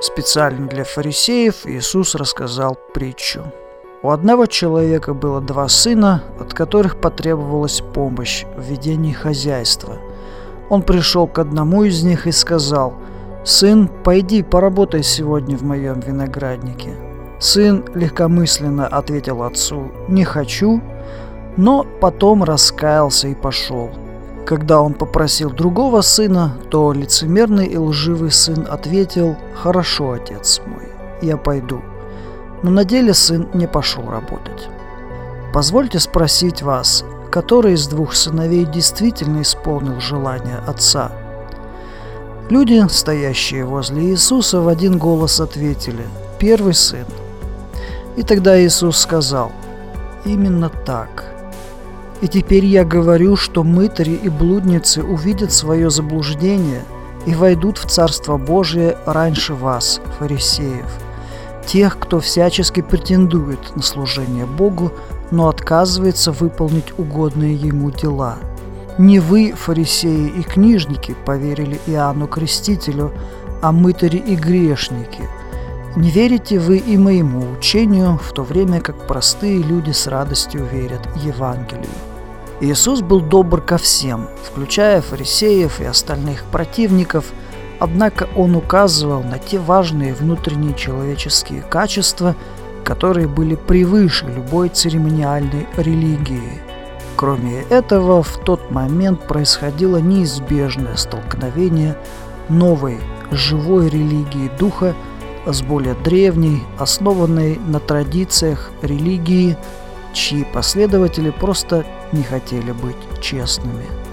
Специально для фарисеев Иисус рассказал притчу. У одного человека было два сына, от которых потребовалась помощь в ведении хозяйства. Он пришел к одному из них и сказал, «Сын, пойди поработай сегодня в моем винограднике». Сын легкомысленно ответил отцу «Не хочу», но потом раскаялся и пошел. Когда он попросил другого сына, то лицемерный и лживый сын ответил «Хорошо, отец мой, я пойду». Но на деле сын не пошел работать. Позвольте спросить вас, который из двух сыновей действительно исполнил желание отца? Люди, стоящие возле Иисуса, в один голос ответили «Первый сын». И тогда Иисус сказал «Именно так». И теперь я говорю, что мытари и блудницы увидят свое заблуждение и войдут в Царство Божие раньше вас, фарисеев, тех, кто всячески претендует на служение Богу, но отказывается выполнить угодные ему дела. Не вы, фарисеи и книжники, поверили Иоанну Крестителю, а мытари и грешники – не верите вы и моему учению, в то время как простые люди с радостью верят Евангелию. Иисус был добр ко всем, включая фарисеев и остальных противников, однако Он указывал на те важные внутренние человеческие качества, которые были превыше любой церемониальной религии. Кроме этого, в тот момент происходило неизбежное столкновение новой живой религии Духа с более древней, основанной на традициях религии, чьи последователи просто не хотели быть честными.